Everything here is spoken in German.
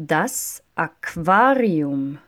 Das Aquarium.